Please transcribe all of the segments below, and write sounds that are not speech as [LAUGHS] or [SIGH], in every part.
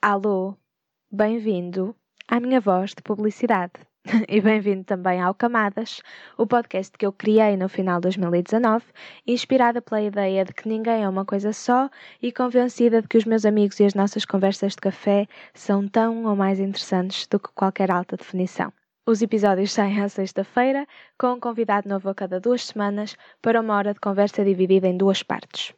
Alô, bem-vindo à minha voz de publicidade. [LAUGHS] E bem-vindo também ao Camadas, o podcast que eu criei no final de 2019, inspirada pela ideia de que ninguém é uma coisa só e convencida de que os meus amigos e as nossas conversas de café são tão ou mais interessantes do que qualquer alta definição. Os episódios saem à sexta-feira, com um convidado novo a cada duas semanas, para uma hora de conversa dividida em duas partes.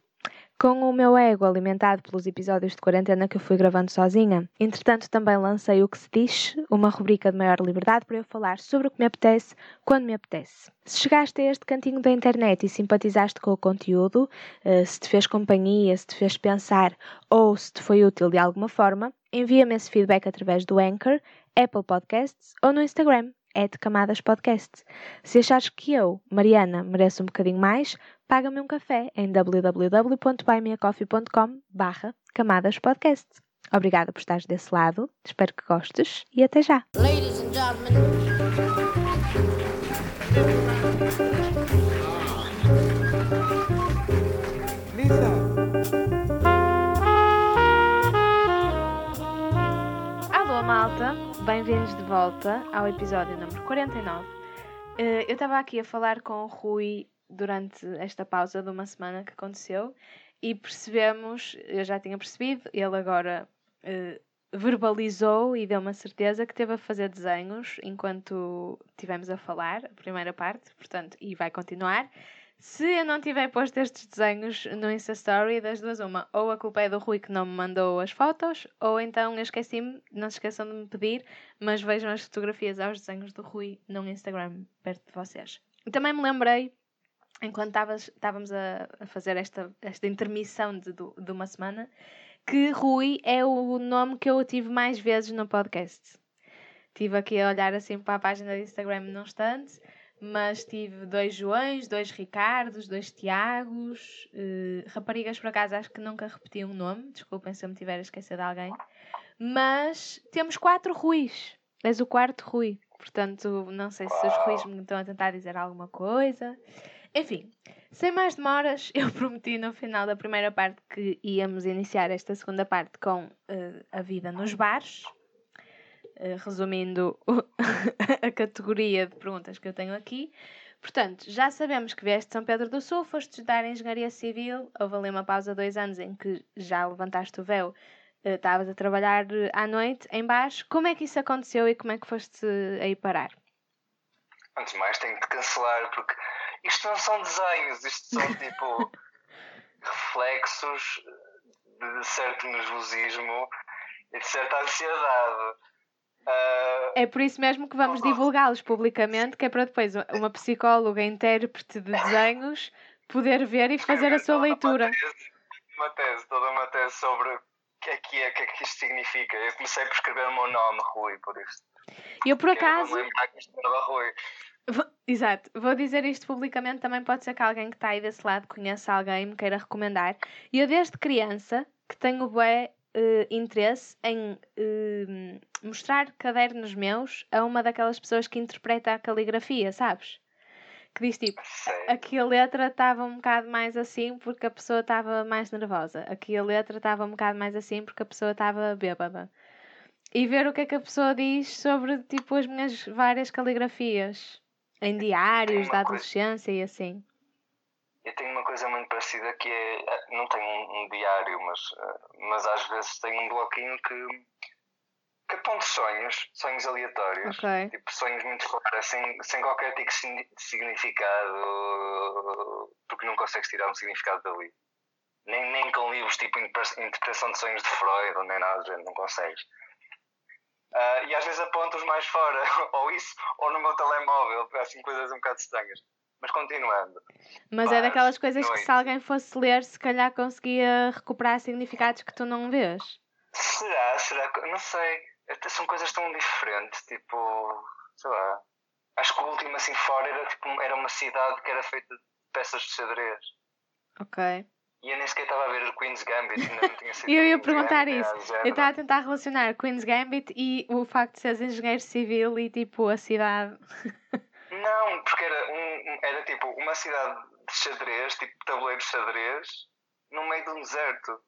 Com o meu ego alimentado pelos episódios de quarentena que eu fui gravando sozinha, entretanto também lancei o que se diz, uma rubrica de maior liberdade para eu falar sobre o que me apetece, quando me apetece. Se chegaste a este cantinho da internet e simpatizaste com o conteúdo, eh, se te fez companhia, se te fez pensar ou se te foi útil de alguma forma, envia-me esse feedback através do Anchor, Apple Podcasts ou no Instagram, é de Camadas Podcast. Se achares que eu, Mariana, mereço um bocadinho mais, paga-me um café em www.buymeacoffee.com barra Camadas Podcast. Obrigada por estares desse lado, espero que gostes e até já! Ladies and gentlemen. Alô malta, bem-vindos de volta ao episódio número 49. Eh, eu estava aqui a falar com o Rui durante esta pausa de uma semana que aconteceu e percebemos, eu já tinha percebido, ele agora uh, verbalizou e deu uma certeza que teve a fazer desenhos enquanto tivemos a falar, a primeira parte, portanto, e vai continuar. Se eu não tiver posto estes desenhos no Insta Story, das duas, uma, ou a culpa é do Rui que não me mandou as fotos, ou então eu esqueci-me, não se esqueçam de me pedir, mas vejam as fotografias aos desenhos do Rui no Instagram, perto de vocês. Também me lembrei enquanto estávamos a, a, fazer esta, esta intermissão de, de uma semana, que Rui é o nome que eu tive mais vezes no podcast. Estive aqui a olhar assim para a página do Instagram num instante, mas tive dois Joões, dois Ricardos, dois Tiagos, uh, raparigas por acaso acho que nunca repeti um nome, desculpem se eu me tiver a esquecer de alguém, mas temos quatro Ruis, és o quarto Rui, portanto não sei se os Ruis me estão a tentar dizer alguma coisa. Enfim, sem mais demoras, [LAUGHS] eu prometi no final da primeira parte que íamos iniciar esta segunda parte com uh, a vida nos bares. Uh, resumindo [LAUGHS] a categoria de perguntas que eu tenho aqui. Portanto, já sabemos que vieste de São Pedro do Sul, foste estudar Engenharia Civil, houve ali uma pausa de dois anos em que já levantaste o véu, uh, estavas a trabalhar à noite em bares. Como é que isso aconteceu e como é que foste aí parar? Antes de mais, tenho de cancelar porque isto não são desenhos, isto são [LAUGHS] tipo reflexos de certo nervosismo e de certa ansiedade. Uh... É por isso mesmo que vamos divulgá-los publicamente, que é para depois uma psicóloga intérprete de desenhos poder ver e fazer a sua leitura. Uma tese, uma tese, toda uma tese sobre o que é que é, o que é que isto significa. Eu comecei por escrever o meu nome, Rui, por isto. Eu por acaso. Eu que isto era Rui. Exato, vou dizer isto publicamente, também pode ser que alguém que está aí desse lado conheça alguém e me queira recomendar. E eu desde criança que tenho bué uh, interesse em uh, mostrar cadernos meus a uma daquelas pessoas que interpreta a caligrafia, sabes? Que diz tipo, aqui a letra estava um bocado mais assim porque a pessoa estava mais nervosa. Aqui a letra estava um bocado mais assim porque a pessoa estava bêbada. E ver o que é que a pessoa diz sobre tipo as minhas várias caligrafias. Em diários da adolescência coisa... e assim. Eu tenho uma coisa muito parecida que é. Eh, não tenho um, um diário, mas, eh, mas às vezes tenho um bloquinho que. que aponta sonhos, sonhos aleatórios. Okay. Tipo, sonhos muito claros, sem, sem qualquer tipo de significado, porque não consegues tirar um significado dali. Nem, nem com livros tipo Interpretação de Sonhos de Freud, ou nem nada não consegues. Uh, e às vezes aponto-os mais fora, [LAUGHS] ou isso, ou no meu telemóvel, assim coisas um bocado estranhas. Mas continuando. Mas, é daquelas coisas que se alguém fosse ler, se calhar conseguia recuperar significados que tu não vês. Será? Será? Não sei. Até são coisas tão diferentes, tipo, sei lá. Acho que o último assim fora era, tipo, era uma cidade que era feita de peças de xadrez. Ok. E eu nem sequer estava a ver o Queen's Gambit, ainda não tinha [LAUGHS] sido. eu ia perguntar Gambit, isso. Eu estava a tentar relacionar Queen's Gambit e o facto de seres engenheiro civil e tipo a cidade. [LAUGHS] não, porque era, um, era tipo uma cidade de xadrez, tipo tabuleiro de xadrez, no meio de um deserto.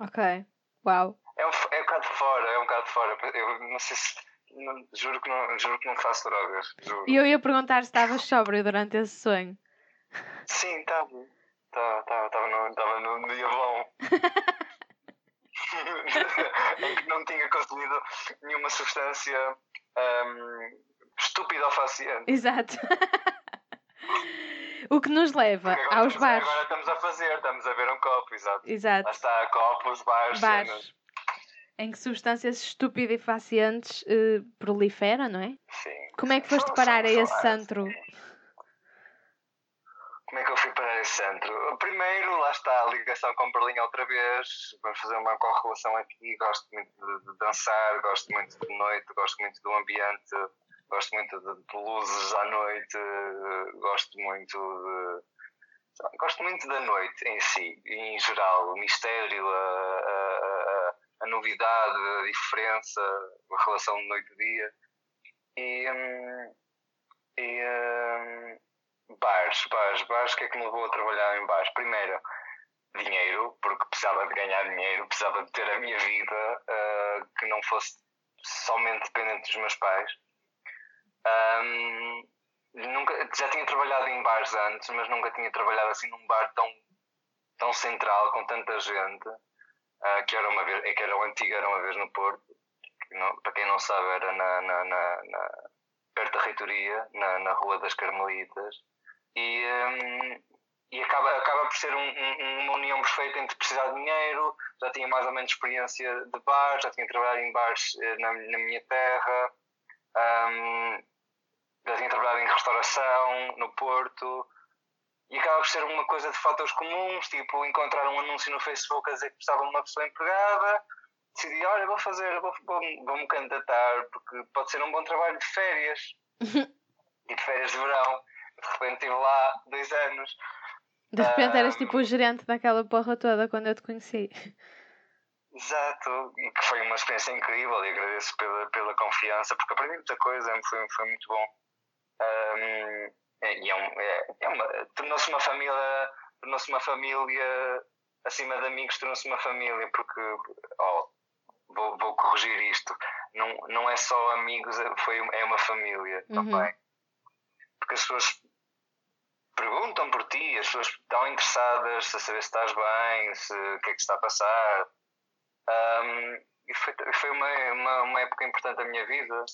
Ok. Uau. É um, é um bocado fora, é um bocado fora. Eu não sei se. Não, juro, que não, juro que não faço drogas. E eu ia perguntar se estavas sóbrio durante esse sonho. Sim, estava. Estava tava no, tava no dia bom. [LAUGHS] em que não tinha consumido nenhuma substância um, estúpida ou faciente. Exato. [LAUGHS] o que nos leva Porque agora aos estamos, bares. Agora estamos a fazer, estamos a ver um copo, exato. Exato. Lá está, copos, bares, Bares. cenas. Em que substâncias estupefacientes eh, proliferam, não é? Sim. Como é que foste parar a esse centro? Como é que eu fui para esse centro? Primeiro, lá está a ligação com Berlim outra vez. Vamos fazer uma correlação aqui. Gosto muito de, de dançar, gosto muito de noite, gosto muito do ambiente, gosto muito de, de luzes à noite, gosto muito de. Gosto muito da noite em si, em geral, o mistério, a, a, a, novidade, a diferença, a relação de noite e. E, hum, hum, bares, bares, bares, o que é que me levou a trabalhar em bares? Primeiro, dinheiro, porque precisava de ganhar dinheiro, precisava de ter a minha vida ah, que não fosse somente dependente dos meus pais. Ahm, nunca, já tinha trabalhado em bares antes, mas nunca tinha trabalhado assim num bar tão, tão central, com tanta gente, ah, que, era uma vez, que era o antigo, era uma vez no Porto. que não- para quem não sabe, era na, na, na- na- perto da reitoria, na, na Rua das Carmelitas. E, hum, e acaba, acaba por ser um- um- uma união perfeita entre precisar de dinheiro, já tinha mais ou menos experiência de bar, já tinha trabalhado em bares eh, na, na minha terra, hum, já tinha trabalhado em restauração no Porto, e acaba por ser uma coisa de fatores comuns, tipo encontrar um anúncio no Facebook a dizer que precisava de uma pessoa empregada, decidi, olha, vou fazer, vou, vou, vou me candidatar, porque pode ser um bom trabalho de férias, e de férias de verão. De repente estive lá dois anos. De repente eras Ah. tipo o gerente daquela porra toda quando eu te conheci. Exato, e que foi uma experiência incrível e agradeço pela, pela confiança, porque aprendi muita coisa, foi, foi muito bom. Ahm, é- e é, um, é, é uma, tornou-se uma família, tornou-se uma família acima de amigos, tornou-se uma família, porque oh, vou, vou corrigir isto, não, não é só amigos, é- foi, é uma família Uhum. também. Porque as pessoas perguntam por ti, as pessoas estão interessadas a saber se estás bem, se, o que é que está a passar. Um, e foi, foi uma, uma, uma época importante da minha vida.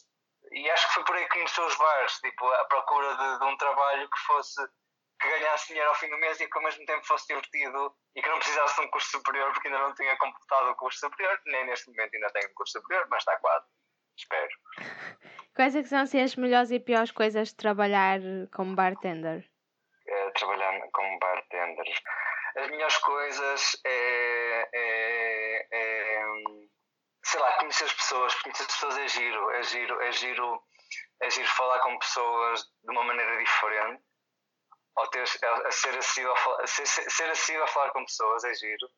E acho que foi por aí que começou os bares, tipo, à procura de, de um trabalho que fosse que ganhasse dinheiro ao fim do mês e que ao mesmo tempo fosse divertido e que não precisasse de um curso superior, porque ainda não tinha completado o curso superior, nem neste momento ainda tenho um curso superior, mas está quase. Espero. Quais é que são assim, as melhores e piores coisas de trabalhar como bartender? Trabalhar como bartender. As melhores coisas é, é- é, sei lá, conhecer as pessoas, conhecer as pessoas é giro, é giro, é giro, é giro falar com pessoas de uma maneira diferente, ou ter, a, ser assíduo a, ser, ser, a falar com pessoas é giro.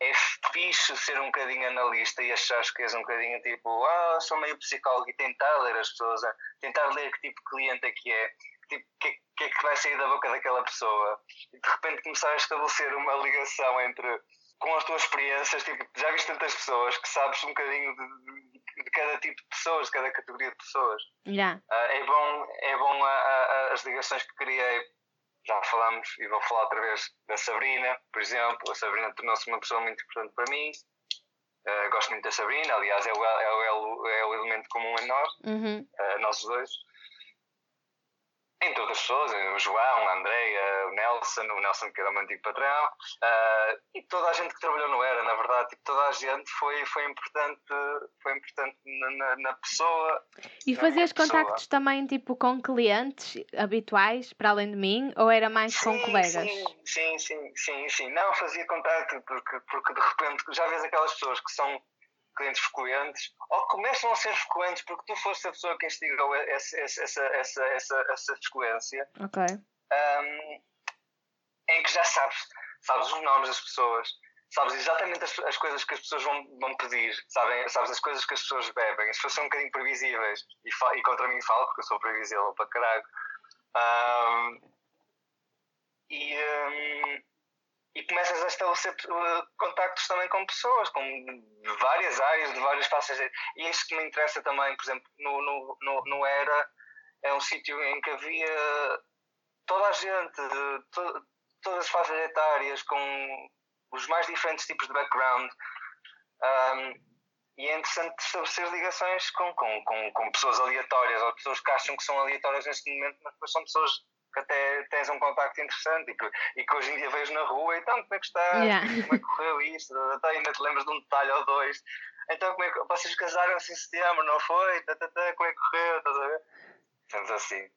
É fixe ser um bocadinho analista e achares que és um bocadinho tipo, ah, sou meio psicólogo e tentar ler as pessoas, tentar ler que tipo de cliente é que é, tipo, o que, é- que é que vai sair da boca daquela pessoa e de repente começar a estabelecer uma ligação entre com as tuas experiências, tipo, já viste tantas pessoas que sabes um bocadinho de, de- de cada tipo de pessoas, de cada categoria de pessoas. Já. Ah, é bom, é bom a- a- as ligações que criei. Já falámos e vou falar outra vez da Sabrina, por exemplo. A Sabrina tornou-se uma pessoa muito importante para mim. Ah, gosto muito da Sabrina, aliás, é o, é o- é o- é o elemento comum em nós Uhum. uh, nós dois. Em todas as pessoas, o João, a Andreia, o Nelson, o Nelson que era o meu antigo patrão, uh, e toda a gente que trabalhou no ERA, na verdade, tipo, toda a gente foi, foi importante, foi importante na, na, pessoa. E fazias contactos também tipo com clientes habituais para além de mim ou era mais com Sim, colegas? Sim, sim, sim, sim, sim. Não, fazia contacto, porque, porque de repente já vês aquelas pessoas que são clientes frequentes, ou começam a ser frequentes porque tu foste a pessoa que instigou essa, essa, essa, essa, essa, frequência. Ok. um, em que já sabes, sabes os nomes das pessoas, sabes exatamente as, as coisas que as pessoas vão, vão pedir, sabem, sabes as coisas que as pessoas bebem, as pessoas são um bocadinho previsíveis, e, fa- e contra mim falo, porque eu sou previsível para caralho. Um, e, um, e começas a estabelecer uh, contactos também com pessoas, com várias áreas, de várias faces. E isso que me interessa também, por exemplo, no, no, no, no Era, é um sítio em que havia toda a gente, to, todas as faixas etárias, com os mais diferentes tipos de background. Um, e é interessante estabelecer ligações com, com, com, com pessoas aleatórias, ou pessoas que acham que são aleatórias neste momento, mas depois são pessoas que até tens um contacto interessante e que, e que hoje em dia vejo na rua, então como é que estás? Yeah. Como é que correu isto? Até ainda te lembras de um detalhe ou dois. Então como é que vocês casaram-se em setembro, não foi? Como é que correu? Estás a ver? Estamos assim.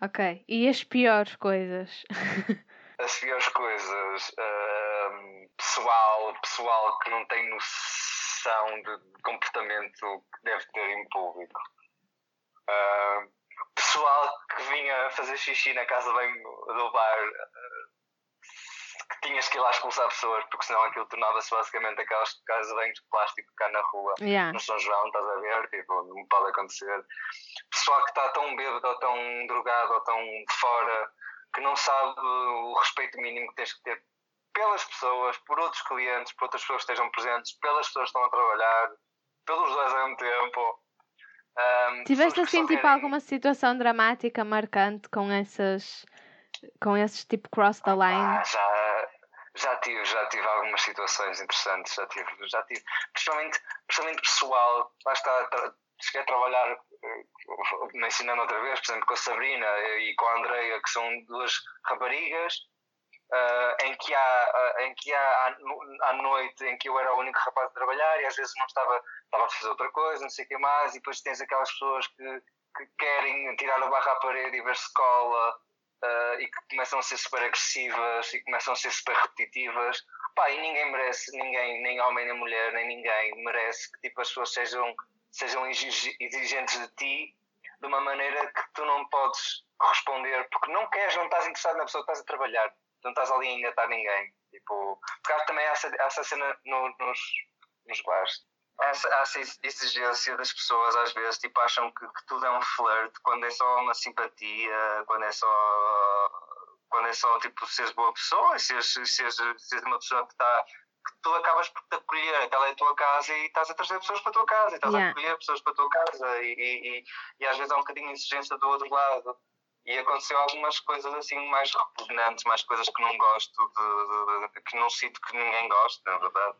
Ok. E as piores coisas? [LAUGHS] as piores coisas. Uh, pessoal, pessoal que não tem noção de comportamento que deve ter em público. Uh, pessoal que vinha fazer xixi na casa banho do bar que tinhas que ir lá expulsar pessoas porque senão aquilo tornava-se basicamente aquelas casas de banho de plástico cá na rua yeah. no São João, estás a ver? Tipo, não pode acontecer. Pessoal que está tão bêbado ou tão drogado ou tão fora que não sabe o respeito mínimo que tens que ter pelas pessoas, por outros clientes, por outras pessoas que estejam presentes, pelas pessoas que estão a trabalhar, pelos dois ao mesmo tempo. Um, Tiveste assim tipo alguma situação dramática marcante com essas com esses tipo cross the line? Ah, já, já tive, já tive algumas situações interessantes, já tive, já tive, principalmente, principalmente pessoal, lá está, cheguei a trabalhar, eh, mencionando outra vez, por exemplo, com a Sabrina e com a Andreia, que são duas raparigas, uh, em que há, uh, em que há à, noite em que eu era o único rapaz a trabalhar e às vezes não estava, estava a fazer outra coisa, não sei o que mais, e depois tens aquelas pessoas que, que querem tirar a barra à parede e ver escola uh, e que começam a ser super agressivas e começam a ser super repetitivas. Pá, e ninguém merece, ninguém, nem homem nem mulher, nem ninguém merece que tipo, as pessoas sejam, sejam exigentes de ti de uma maneira que tu não podes corresponder porque não queres, não estás interessado na pessoa que estás a trabalhar não estás ali a engatar ninguém. Tipo, porque também há essa, essa cena no, nos, nos bares. Há essa, há essa exigência das pessoas, às vezes, tipo, acham que, que tudo é um flirt, quando é só uma simpatia, quando é só. Quando é só, tipo, seres boa pessoa, seres, seres, seres uma pessoa que está que tu acabas por te acolher, aquela é a tua casa e estás a trazer pessoas para a tua casa, e estás yeah. a acolher pessoas para a tua casa e, e, e, e, às vezes há um bocadinho de exigência do outro lado. E aconteceu algumas coisas assim mais repugnantes, mais coisas que não gosto, de, de, de, que não sinto que ninguém gosta, na verdade.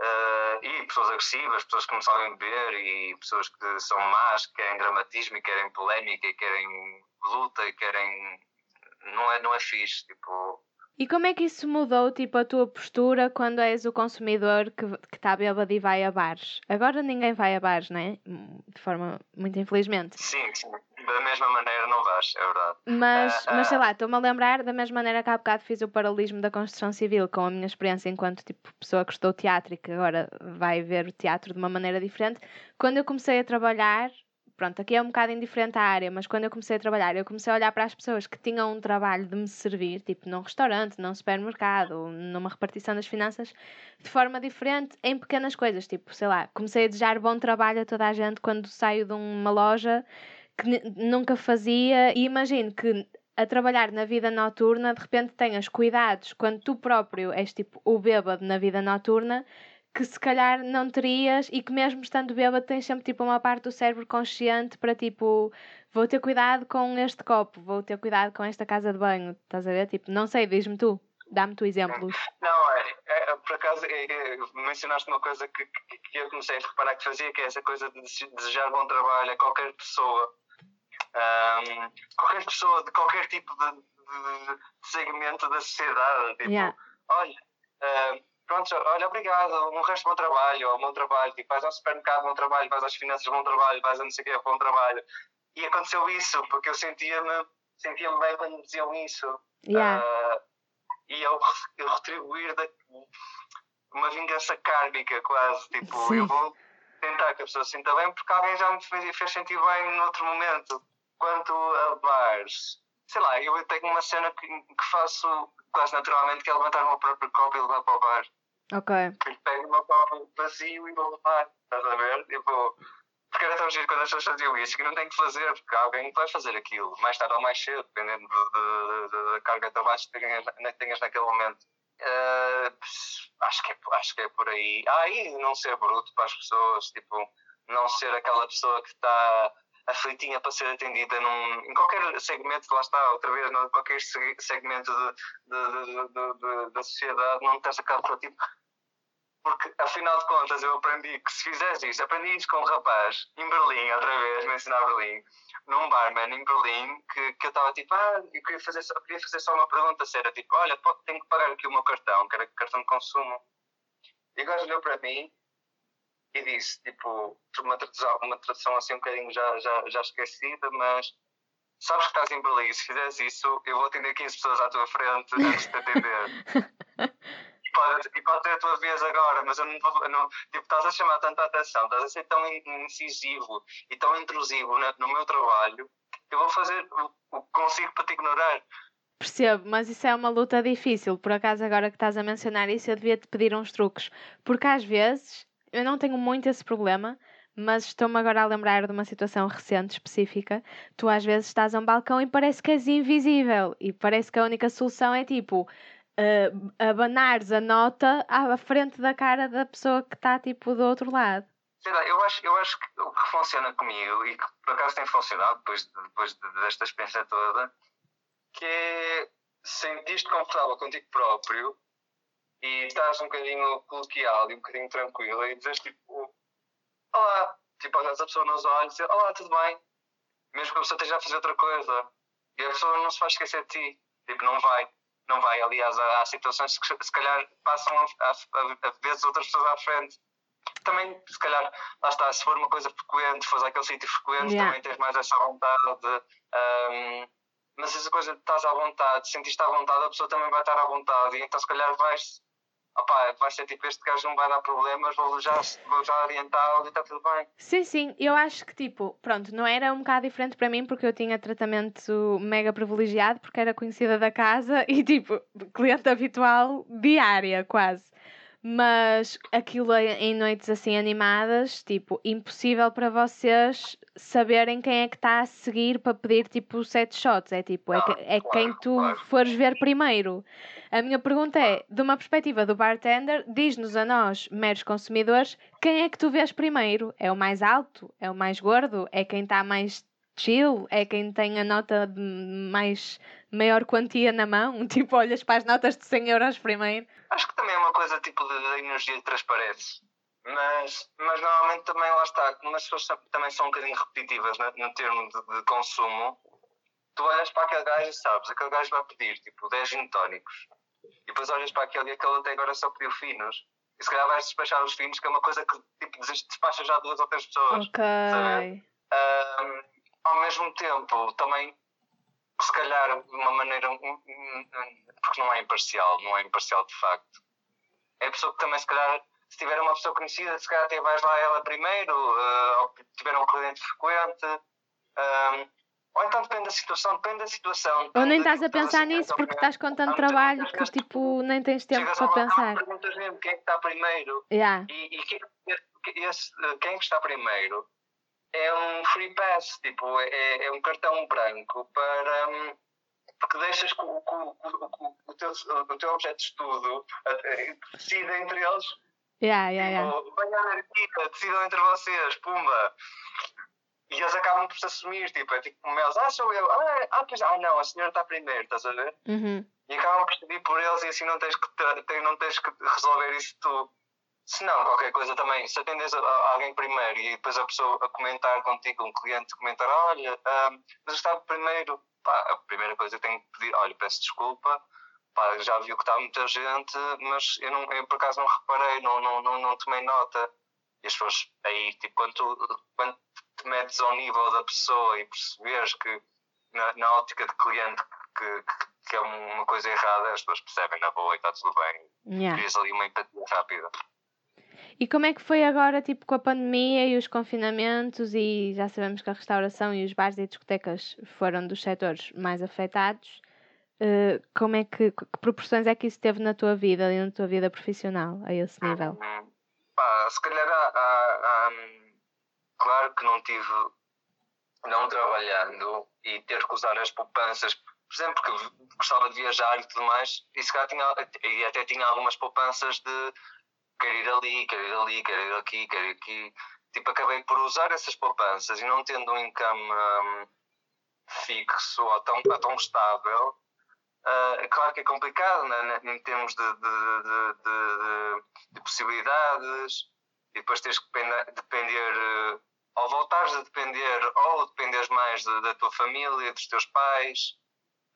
Uh, e pessoas agressivas, pessoas que não sabem beber e pessoas que são más, que querem dramatismo e querem polémica e querem luta e querem. Não é, não é fixe. Tipo, e como é que isso mudou, tipo, a tua postura quando és o consumidor que está bêbado e vai a bares? Agora ninguém vai a bares, não é? De forma muito infelizmente. Sim, sim. Da mesma maneira não vais, é verdade. Mas, uh, mas sei lá, estou-me a lembrar da mesma maneira que há bocado fiz o paralelismo da construção civil com a minha experiência enquanto tipo, pessoa que estou teatro e que agora vai ver o teatro de uma maneira diferente. Quando eu comecei a trabalhar, pronto, aqui é um bocado indiferente a área, mas quando eu comecei a trabalhar, eu comecei a olhar para as pessoas que tinham um trabalho de me servir, tipo num restaurante, num supermercado, numa repartição das finanças, de forma diferente em pequenas coisas, tipo, sei lá, comecei a desejar bom trabalho a toda a gente quando saio de uma loja que nunca fazia. E imagino que a trabalhar na vida noturna, de repente tenhas cuidados quando tu próprio és tipo o bêbado na vida noturna que se calhar não terias e que mesmo estando bêbado tens sempre tipo uma parte do cérebro consciente para tipo vou ter cuidado com este copo, vou ter cuidado com esta casa de banho, estás a ver? Tipo, não sei, diz-me tu, dá-me tu exemplos. Não, é, é por acaso é, é, mencionaste uma coisa que, que, que, eu comecei a reparar que fazia, que é essa coisa de desejar bom trabalho a qualquer pessoa. Um, qualquer pessoa de qualquer tipo de, de, de segmento da sociedade. Tipo, yeah. olha, um, pronto, olha, obrigado, um resto bom trabalho, ou bom trabalho, tipo, vais ao supermercado, bom trabalho, vais às finanças, bom trabalho, vais a não sei o quê, bom trabalho. E aconteceu isso, porque eu sentia-me sentia bem quando me diziam isso. Yeah. Uh, e eu, eu retribuir da, uma vingança kármica quase, tipo, Sim. eu vou tentar que a pessoa se sinta bem porque alguém já me fez, fez sentir bem noutro momento. Quanto a bares, sei lá, eu tenho uma cena que, que faço quase naturalmente, que é levantar o meu próprio copo e levar para o bar. Ok. Eu pego o meu copo vazio e vou levar, estás a ver? Tipo, porque era tão giro quando as pessoas faziam isso, que não tem que fazer, porque alguém vai fazer aquilo, mais tarde ou mais cedo, dependendo da carga de trabalho que tenhas, tenhas naquele momento. Uh, acho, que é, acho que é por aí. Ah, e não ser bruto para as pessoas, tipo, não ser aquela pessoa que está aflitinha para ser atendida num, em qualquer segmento, lá está, outra vez, em qualquer segmento da sociedade, não tens aquela pessoa tipo. Porque, afinal de contas, eu aprendi que se fizeres isto, aprendi isto com um rapaz em Berlim, outra vez, mencionar Berlim, num barman em Berlim, que, que eu estava tipo, ah, eu queria fazer, só, queria fazer só uma pergunta, era tipo, olha, tenho que pagar aqui o meu cartão, que era cartão de consumo. E o gajo olhou para mim e disse, tipo, uma tradução, uma tradução assim um bocadinho já, já, já esquecida, mas sabes que estás em Berlim, se fizeres isso, eu vou atender 15 pessoas à tua frente antes de te atender. [LAUGHS] e, pode, e pode ter a tua vez agora, mas eu não vou. Não, tipo, estás a chamar tanta atenção, estás a ser tão incisivo e tão intrusivo no, no meu trabalho, eu vou fazer o que consigo para te ignorar. Percebo, mas isso é uma luta difícil. Por acaso, agora que estás a mencionar isso, eu devia te pedir uns truques. Porque às vezes eu não tenho muito esse problema, mas estou-me agora a lembrar de uma situação recente específica. Tu às vezes estás a um balcão e parece que és invisível e parece que a única solução é tipo uh, abanares a nota à frente da cara da pessoa que está tipo do outro lado. Sei lá, eu acho, eu acho que o que funciona comigo e que por acaso tem funcionado depois, depois desta experiência toda, que é sentir-te confortável contigo próprio e estás um bocadinho coloquial e um bocadinho tranquilo e dizes tipo Olá, tipo olhas a pessoa nos olhos e dizes Olá, tudo bem? Mesmo que a pessoa esteja a fazer outra coisa e a pessoa não se vai esquecer de ti, tipo, não vai, não vai. Aliás, há, há situações que se calhar passam a vezes outras pessoas à frente. Também, se calhar, lá está, se for uma coisa frequente, fores aquele sítio frequente, yeah. também tens mais essa vontade de. Um, mas essa coisa de estás à vontade, sentiste à vontade, a pessoa também vai estar à vontade, e então se calhar vais opá, vai ser tipo, este gajo não vai dar problemas, vou já, vou já orientá-lo e está tudo bem. Sim, sim, eu acho que tipo, pronto, não era um bocado diferente para mim porque eu tinha tratamento mega privilegiado porque era conhecida da casa [LAUGHS] e tipo, cliente habitual diária quase. Mas aquilo em noites assim animadas, tipo, impossível para vocês saberem quem é que está a seguir para pedir tipo sete shots. É tipo, é, é claro, quem tu fores ver primeiro. A minha pergunta é, de uma perspectiva do bartender, diz-nos a nós, meros consumidores, quem é que tu vês primeiro? É o mais alto? É o mais gordo? É quem está mais chill? É quem tem a nota de mais maior quantia na mão? [LAUGHS] Tipo, olhas para as notas de 100 euros primeiro? Acho que também é uma coisa tipo de, energia que transparece. Mas, mas normalmente também lá está, como as pessoas também são um bocadinho repetitivas no, no termo de, de, consumo, tu olhas para aquele gajo e sabes, aquele gajo vai pedir tipo 10 gin tónicos. E depois olhas para aquele e aquele até agora só pediu finos. E se calhar vais despachar os finos, que é uma coisa que tipo, despacha já duas ou três pessoas. Ok. Um, ao mesmo tempo, também se calhar de uma maneira. Porque não é imparcial, não é imparcial de facto. É a pessoa que também, se calhar, se tiver uma pessoa conhecida, se calhar até vais lá ela primeiro, uh, ou tiver um cliente frequente. Um, ou então depende da situação, depende da situação. Ou nem estás a pensar nisso porque estás com tanto trabalho que tipo nem tens tempo para pensar. perguntas mesmo quem é está primeiro. Yeah. E, e quem, esse, quem é que está primeiro é um free pass, tipo, é, é um cartão branco para. Hum, porque deixas que o, o, o, teu, o teu objeto de estudo decida entre eles. Yeah, yeah, yeah. Tipo, venha anarquia, decidam entre vocês, pumba. E eles acabam por se assumir, tipo, é tipo como eles, ah, sou eu, ah, ah, pois, ah, não, a senhora está primeiro, estás a ver? Uhum. E acabam por decidir por eles e assim não tens que, não tens que resolver isso tu. Se não, qualquer coisa também, se atendes a, a, alguém primeiro e depois a pessoa a comentar contigo, um cliente comentar, olha, um, mas eu estava primeiro, pá, a primeira coisa que tenho que pedir, olha, peço desculpa, pá, já viu que está muita gente, mas eu, não, eu por acaso não reparei, não, não, não, não tomei nota. E as pessoas, aí, tipo, quando, tu, quando te metes ao nível da pessoa e perceberes que na, na ótica de cliente que, que, que, é uma coisa errada, as pessoas percebem na boa e está tudo bem. Yeah. Crias ali uma empatia rápida. E como é que foi agora, tipo, com a pandemia e os confinamentos e já sabemos que a restauração e os bares e discotecas foram dos setores mais afetados. Uh, como é que, que proporções é que isso teve na tua vida e na tua vida profissional a esse nível? Uhum. Se calhar há, há, há, claro que não tive não trabalhando e ter que usar as poupanças por exemplo, porque gostava de viajar e tudo mais, e se calhar tinha, e até tinha algumas poupanças de quero ir ali, quero ir ali, quero ir aqui, quero ir aqui. Tipo, acabei por usar essas poupanças e não tendo um income um, fixo ou tão, ou tão estável, uh, claro que é complicado né, em termos de, de, de, de, possibilidades e depois tens que depender, uh, ou voltares a depender ou dependeres mais da tua família, dos teus pais,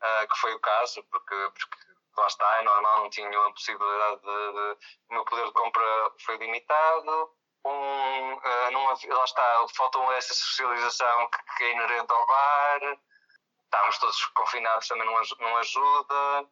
uh, que foi o caso, porque, porque lá está, é normal, não tinha nenhuma possibilidade de, de, O meu poder de compra foi limitado. Um, uh, lá está, faltou essa socialização que, que é inerente ao bar. Estávamos todos confinados também não, não ajuda.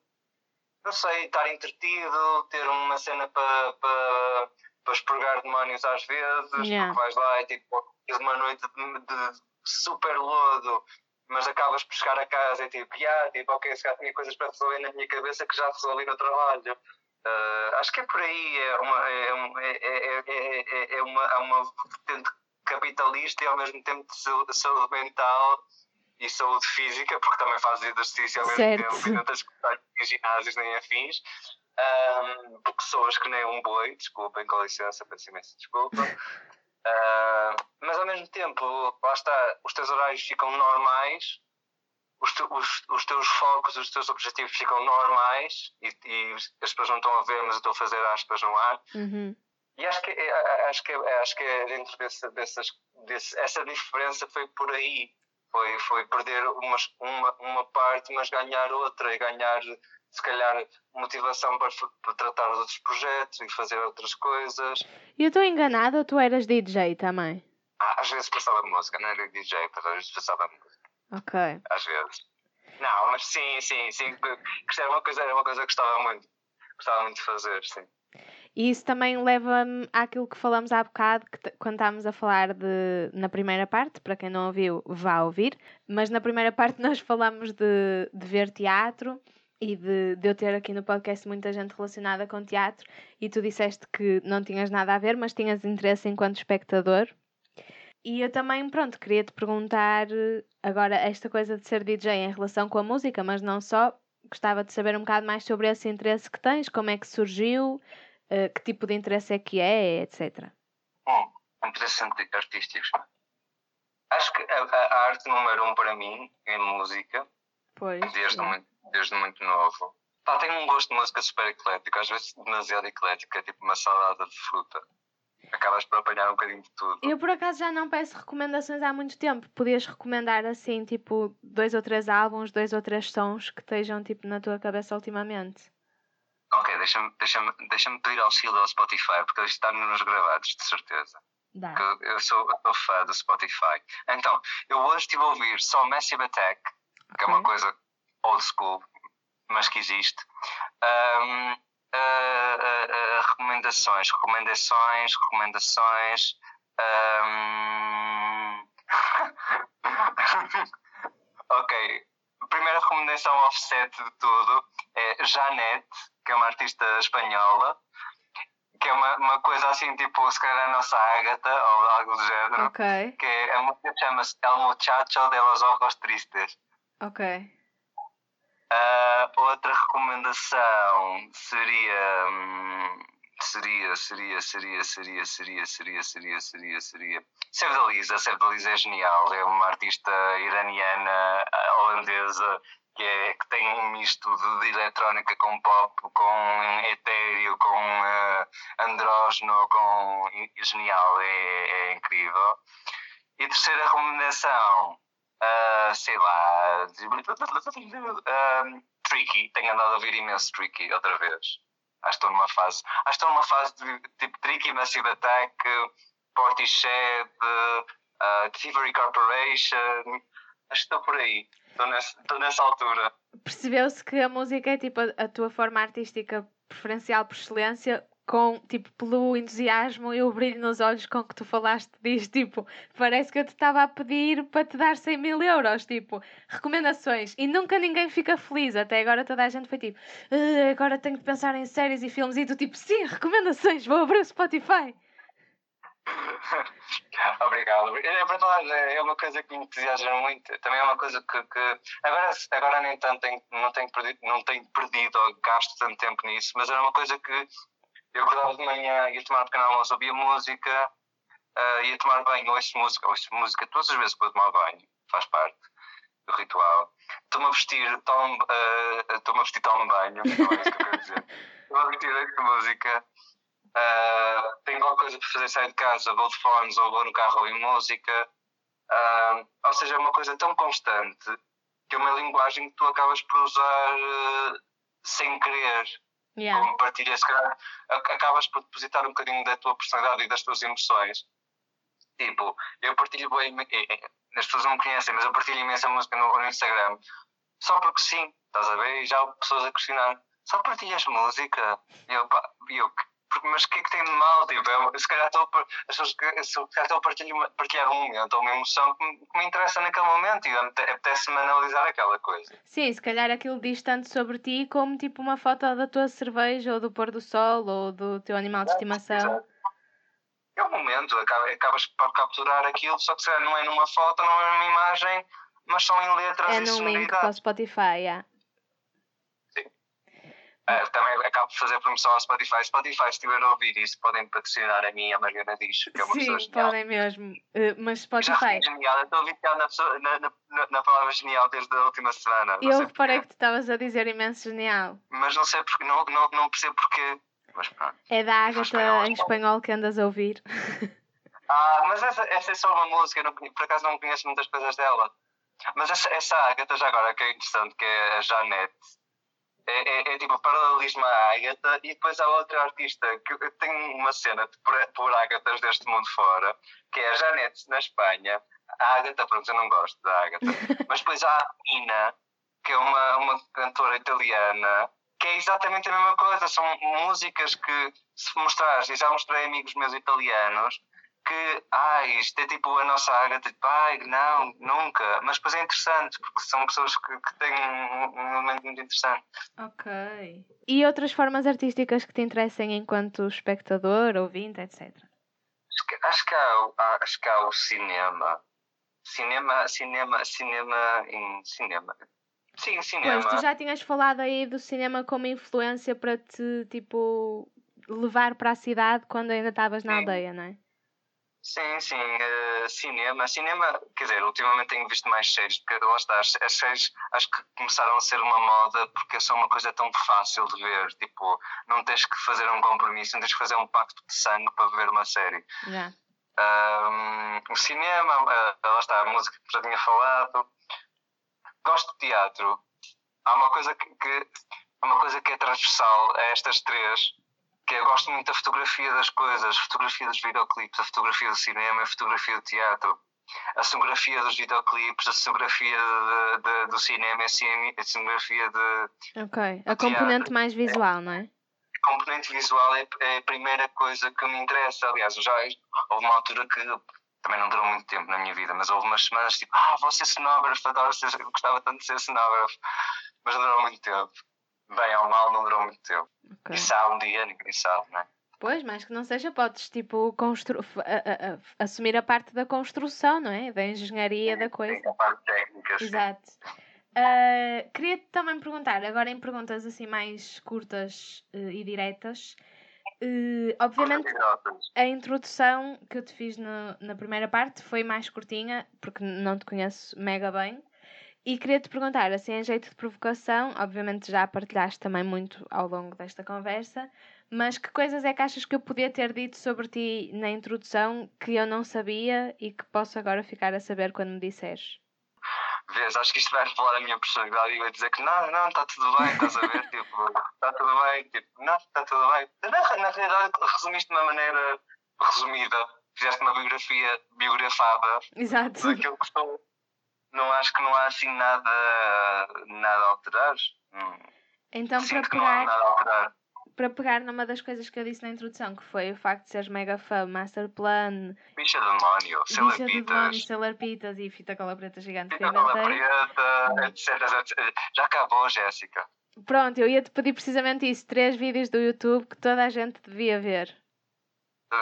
Não sei, estar entretido, ter uma cena para pa, pa expurgar demónios às vezes, yeah. porque vais lá e tipo, uma noite de, de super lodo mas acabas por chegar a casa e tipo, yeah, tipo, ok, se calhar tinha coisas para resolver na minha cabeça que já resolvi no trabalho. Uh, acho que é por aí, é uma, é, é, é, é, uma, é uma vertente capitalista e ao mesmo tempo de saúde mental e saúde física, porque também fazes exercício ao mesmo certo. tempo e não tens que estar em ginásios nem afins. Um, porque pessoas que nem um boi, desculpem, com licença, peço imensa desculpa. [LAUGHS] Uh, mas ao mesmo tempo, lá está, os teus horários ficam normais, os, te, os, os teus focos, os teus objetivos ficam normais e, e, as pessoas não estão a ver, mas eu estou a fazer aspas no ar. Uhum. E acho que, é, acho, que, é, acho que é dentro desse, dessas, desse, essa diferença foi por aí. Foi, foi perder uma, uma, uma parte, mas ganhar outra e ganhar se calhar motivação para, para tratar de outros projetos e fazer outras coisas. E eu estou enganada ou tu eras DJ também? Ah, às vezes passava música, não era DJ, mas às vezes passava música. Ok. Às vezes. Não, mas sim, sim, sim. Era uma coisa, era uma coisa que gostava muito. Gostava muito de fazer, sim. E isso também leva-me àquilo que falamos há bocado, que quando estávamos a falar de. Na primeira parte, para quem não ouviu, vá ouvir, mas na primeira parte [LAUGHS] nós falamos de, de ver teatro e de, de eu ter aqui no podcast muita gente relacionada com teatro e tu disseste que não tinhas nada a ver, mas tinhas interesse enquanto espectador. E eu também, pronto, queria te perguntar agora esta coisa de ser DJ em relação com a música, mas não só. Gostava de saber um bocado mais sobre esse interesse que tens, como é que surgiu, uh, que tipo de interesse é que é, etc. Bom, interesses artísticos. Acho que a, a, arte número um para mim é música. Pois. Desde muito desde muito novo. Pá, tenho um gosto de música super eclético, às vezes demasiado eclético, é tipo uma salada de fruta. Acabas por apanhar um bocadinho de tudo. Eu por acaso já não peço recomendações há muito tempo. Podias recomendar assim, tipo, dois ou três álbuns, dois ou três sons que estejam tipo na tua cabeça ultimamente. Deixa-me deixa deixa pedir auxílio ao Spotify, porque eles estão nos gravados, de certeza. Dá. Eu, eu, sou, eu sou fã do Spotify. Então, eu hoje estive a ouvir só Massive Attack, que okay. é uma coisa old school, mas que existe. Um, uh, uh, uh, recomendações, recomendações, recomendações. Um... [LAUGHS] ok, primeira recomendação offset de tudo é Janete, que é uma artista espanhola, que é uma, uma coisa assim, tipo, se calhar a nossa Ágata ou algo do género. Que é, a música chama-se El Muchacho de los Ojos Tristes. Ok. Uh, outra recomendação seria, seria, seria, seria, seria, seria, seria, seria. Sevdaliza, Sevdaliza é genial, é uma artista iraniana, holandesa, que, é, que tem um misto de, de eletrónica com pop, com etéreo, com uh, andrógeno, com. genial, é, é incrível. E terceira recomendação, uh, sei lá, uh, [LAUGHS] Tricky, tenho andado a ouvir imenso Tricky outra vez. Acho que estou numa fase. Acho que numa fase de tipo Tricky, Massive Attack, Portishead, uh, Thievery Corporation. Acho que estou por aí. Estou nessa, nessa altura. Percebeu-se que a música é tipo a, a tua forma artística preferencial por excelência com, tipo, pelo entusiasmo e o brilho nos olhos com que tu falaste disto, tipo, parece que eu te estava a pedir para te dar 100 mil euros, tipo, recomendações, e nunca ninguém fica feliz, até agora toda a gente foi tipo, ah, agora tenho de pensar em séries e filmes, e tu tipo, sim, recomendações, vou abrir o Spotify. [LAUGHS] Obrigado. É verdade, é uma coisa que me entusiasma muito. Também é uma coisa que, que agora, agora nem tanto tenho, não, tenho perdido, não tenho perdido ou gasto tanto tempo nisso, mas era uma coisa que eu acordava de manhã, ia tomar um pequeno almoço, ouvia música, uh, ia tomar banho, ouço música, ouço música todas as vezes que vou tomar banho, faz parte do ritual. Estou-me a vestir, tomo, uh, estou-me a vestir, tomo banho, não é isso que eu quero dizer. [LAUGHS] Estou-me a vestir de música Uh, tenho alguma coisa para fazer sair de casa, vou de fones ou vou no carro ou em música. Uh, ou seja, é uma coisa tão constante que é uma linguagem que tu acabas por usar uh, sem querer. Yeah. Como partilhas, calhar, acabas por depositar um bocadinho da tua personalidade e das tuas emoções. Tipo, eu partilho bem, as pessoas não me conhecem, mas eu partilho imensa música no, no Instagram só porque sim, estás a ver? E já há pessoas a questionar: só partilhas música? E eu, pá, eu mas o que é que tem de mal? Tipo, eu, se calhar estou a, se calhar estou a partilhar, partilhar um momento ou uma emoção que me, que me interessa naquele momento e apetece-me analisar aquela coisa. Sim, se calhar aquilo diz tanto sobre ti como tipo uma foto da tua cerveja ou do pôr do sol ou do teu animal de estimação. É o momento, acabas por capturar aquilo, só que se calhar não é numa foto, não é numa imagem, mas são em letras é e num link para o Spotify, yeah. Uh, também acabo de fazer promoção ao Spotify. Spotify, se estiver a ouvir isso, podem patrocinar a mim, a Mariana Diz, que é uma Sim, pessoa genial. podem mesmo. Uh, mas Spotify. Já genial, estou viciado na, pessoa, na, na, na, palavra genial desde a última semana. Eu reparei que tu estavas a dizer imenso genial. Mas não sei porque, não, não, não percebo porquê. Mas pronto. É da Agatha em espanhol que andas a ouvir. [LAUGHS] Ah, mas essa, essa é só uma música, não, por acaso não conheço muitas coisas dela. Mas essa, essa Agatha já agora que é interessante, que é a Janete é, é, é, tipo paralelismo à Agatha e depois há outra artista que eu tenho uma cena de, por, por Agatas deste mundo fora, que é a Janete na Espanha. A Agatha, pronto, eu não gosto da Agatha. [LAUGHS] Mas depois há a Nina, que é uma, uma cantora italiana, que é exatamente a mesma coisa. São músicas que, se mostrares, e já mostrei amigos meus italianos, que, ai, isto é tipo a nossa área, tipo, ai, não, nunca. Mas depois é interessante, porque são pessoas que, que têm um, um momento muito interessante. Ok. E outras formas artísticas que te interessem enquanto espectador, ouvinte, etc? Acho que, acho que, há, há, acho que há o cinema. Cinema, cinema, cinema em cinema. Sim, cinema. Pois, tu já tinhas falado aí do cinema como influência para te, tipo, levar para a cidade quando ainda estavas na aldeia, não é? Sim, sim, uh, cinema. Cinema, quer dizer, ultimamente tenho visto mais séries, porque lá está, as, as séries acho que começaram a ser uma moda porque são uma coisa tão fácil de ver. Tipo, não tens que fazer um compromisso, não tens que fazer um pacto de sangue para ver uma série. Yeah. Um, o cinema, uh, lá está, a música que já tinha falado. Gosto de teatro. Há uma coisa que, que, uma coisa que é transversal a estas três que eu gosto muito da fotografia das coisas, a fotografia dos videoclipes, a fotografia do cinema, a fotografia do teatro, a cenografia dos videoclipes, a cenografia de, de, do cinema, a cenografia de. Ok, a componente mais visual, não é? A componente visual é, é, a primeira coisa que me interessa. Aliás, já houve uma altura que também não durou muito tempo na minha vida, mas houve umas semanas tipo, ah, vou ser cenógrafo, adoro ser, gostava tanto de ser cenógrafo, mas não durou muito tempo bem ou mal, não durou muito tempo. Okay. Isso há um dia, ninguém sabe, não é? Pois, mas que não seja, podes tipo constru... A, a, a, assumir a parte da construção, não é? Da engenharia Sim, da coisa. A parte técnica. Exato. Uh, queria também perguntar, agora em perguntas assim mais curtas uh, e diretas. Uh, obviamente, a introdução que eu te fiz no, na primeira parte foi mais curtinha, porque não te conheço mega bem. E queria te perguntar, assim, em jeito de provocação, obviamente já partilhaste também muito ao longo desta conversa, mas que coisas é que achas que eu podia ter dito sobre ti na introdução que eu não sabia e que posso agora ficar a saber quando me disseres? Vês, acho que isto vai revelar a minha personalidade e vai dizer que não, não, está tudo bem, estás a ver? [LAUGHS] tipo, está tudo bem, tipo, não, está tudo bem. Na, na realidade, resumiste de uma maneira resumida, fizeste uma biografia biografada Exato. daquilo que sou não acho que não há assim nada, nada a alterar. Então, Sinto para pegar, para pegar numa das coisas que eu disse na introdução, que foi o facto de seres mega fã, Masterplan, Bicha do Demónio, Sailor Pitas e Fita Cola Preta Gigante Fita Cola Preta, etc, etc. Já acabou, Jéssica. Pronto, eu ia-te pedir precisamente isso: três vídeos do YouTube que toda a gente devia ver.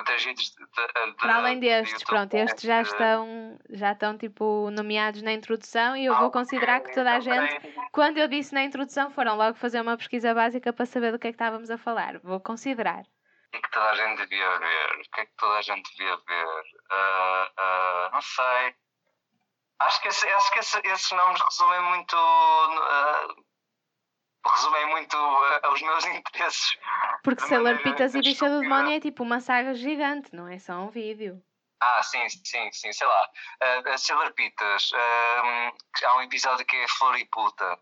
De, de, Para além destes, de pronto, estes já estão, já estão tipo nomeados na introdução e eu vou considerar que toda a gente, quando eu disse na introdução, foram logo fazer uma pesquisa básica para saber do que é que estávamos a falar. Vou considerar. O que é que toda a gente devia ver? O que é que toda a gente devia ver? Uh, uh, não sei. Acho que, esse, acho que esse, esses nomes resumem muito. Uh, resumem muito uh, os meus [LAUGHS] interesses. Porque Sailor Pitas e Bicha do Demónio é tipo uma saga gigante, não é só um vídeo. Ah, sim, sim, sim, sei lá. Uh, Sailor Pitas, uh, há um episódio que é Flor e Puta.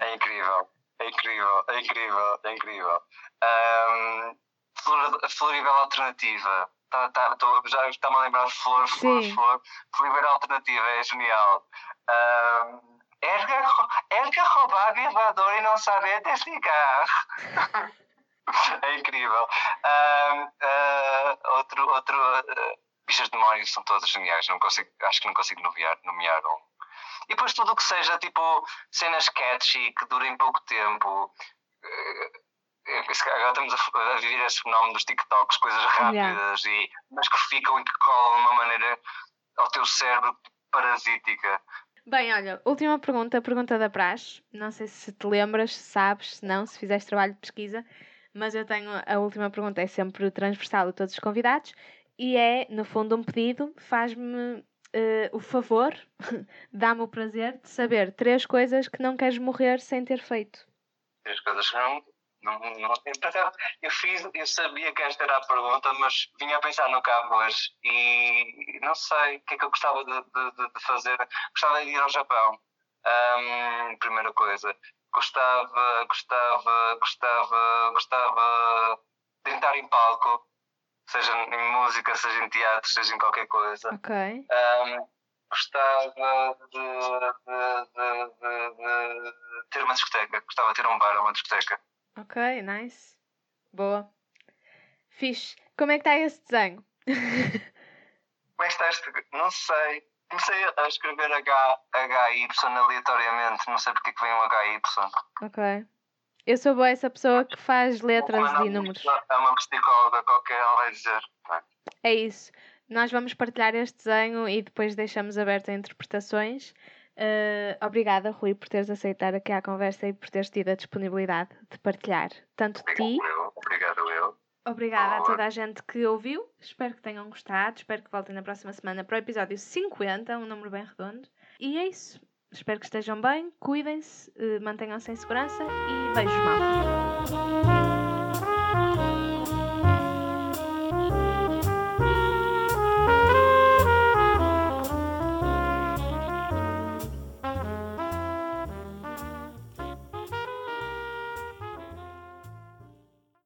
É [LAUGHS] incrível, é incrível, é incrível, é incrível. Um, Flor, Floribela Alternativa. Tá, tá, tô, já está-me a lembrar de Flor, Flor, Sim. Flor. Floribela Alternativa é genial. Um, Erga, erga roubar elevador e não saber desligar. [LAUGHS] é incrível. Uh, uh, outro, outro uh, bichas de memória são todas geniais. Não consigo, acho que não consigo nomear, nomear um. E depois tudo o que seja tipo cenas catchy que durem pouco tempo. Agora estamos a, a viver esse fenómeno dos TikToks, coisas rápidas, yeah. e, mas que ficam e que colam de uma maneira ao teu cérebro parasítica. Bem, olha, última pergunta, pergunta da Praxe. Não sei se te lembras, se sabes, se não, se fizeste trabalho de pesquisa, mas eu tenho a última pergunta, é sempre transversal a todos os convidados e é, no fundo, um pedido. Faz-me uh, o favor, [LAUGHS] dá-me o prazer de saber três coisas que não queres morrer sem ter feito. Três coisas que não não, não, eu fiz, eu sabia que esta era a pergunta, mas vinha a pensar no cabo hoje e não sei o que é que eu gostava de, de, de fazer. Gostava de ir ao Japão, um, primeira coisa. Gostava, gostava, gostava, gostava de entrar em palco, seja em música, seja em teatro, seja em qualquer coisa. Ok. Um, gostava de, de, de, ter uma discoteca, gostava de ter um bar ou uma discoteca. Ok, nice. Boa. Fixe. Como é que está esse desenho? [LAUGHS] Como é que está este? Não sei. Comecei a escrever H, HY aleatoriamente. Não sei porque é que vem um HY. Ok. Eu sou boa essa pessoa que faz letras e números. É uma psicóloga qualquer, ela vai dizer. É isso. Nós vamos partilhar este desenho e depois deixamos aberto a interpretações. Uh, obrigada, Rui, por teres aceitado aqui a conversa e por teres tido a disponibilidade de partilhar tanto de ti. Eu, obrigado, eu. Obrigada a toda a gente que ouviu. Espero que tenham gostado. Espero que voltem na próxima semana para o episódio 50, um número bem redondo. E é isso. Espero que estejam bem, cuidem-se, uh, mantenham-se em segurança e beijos mal.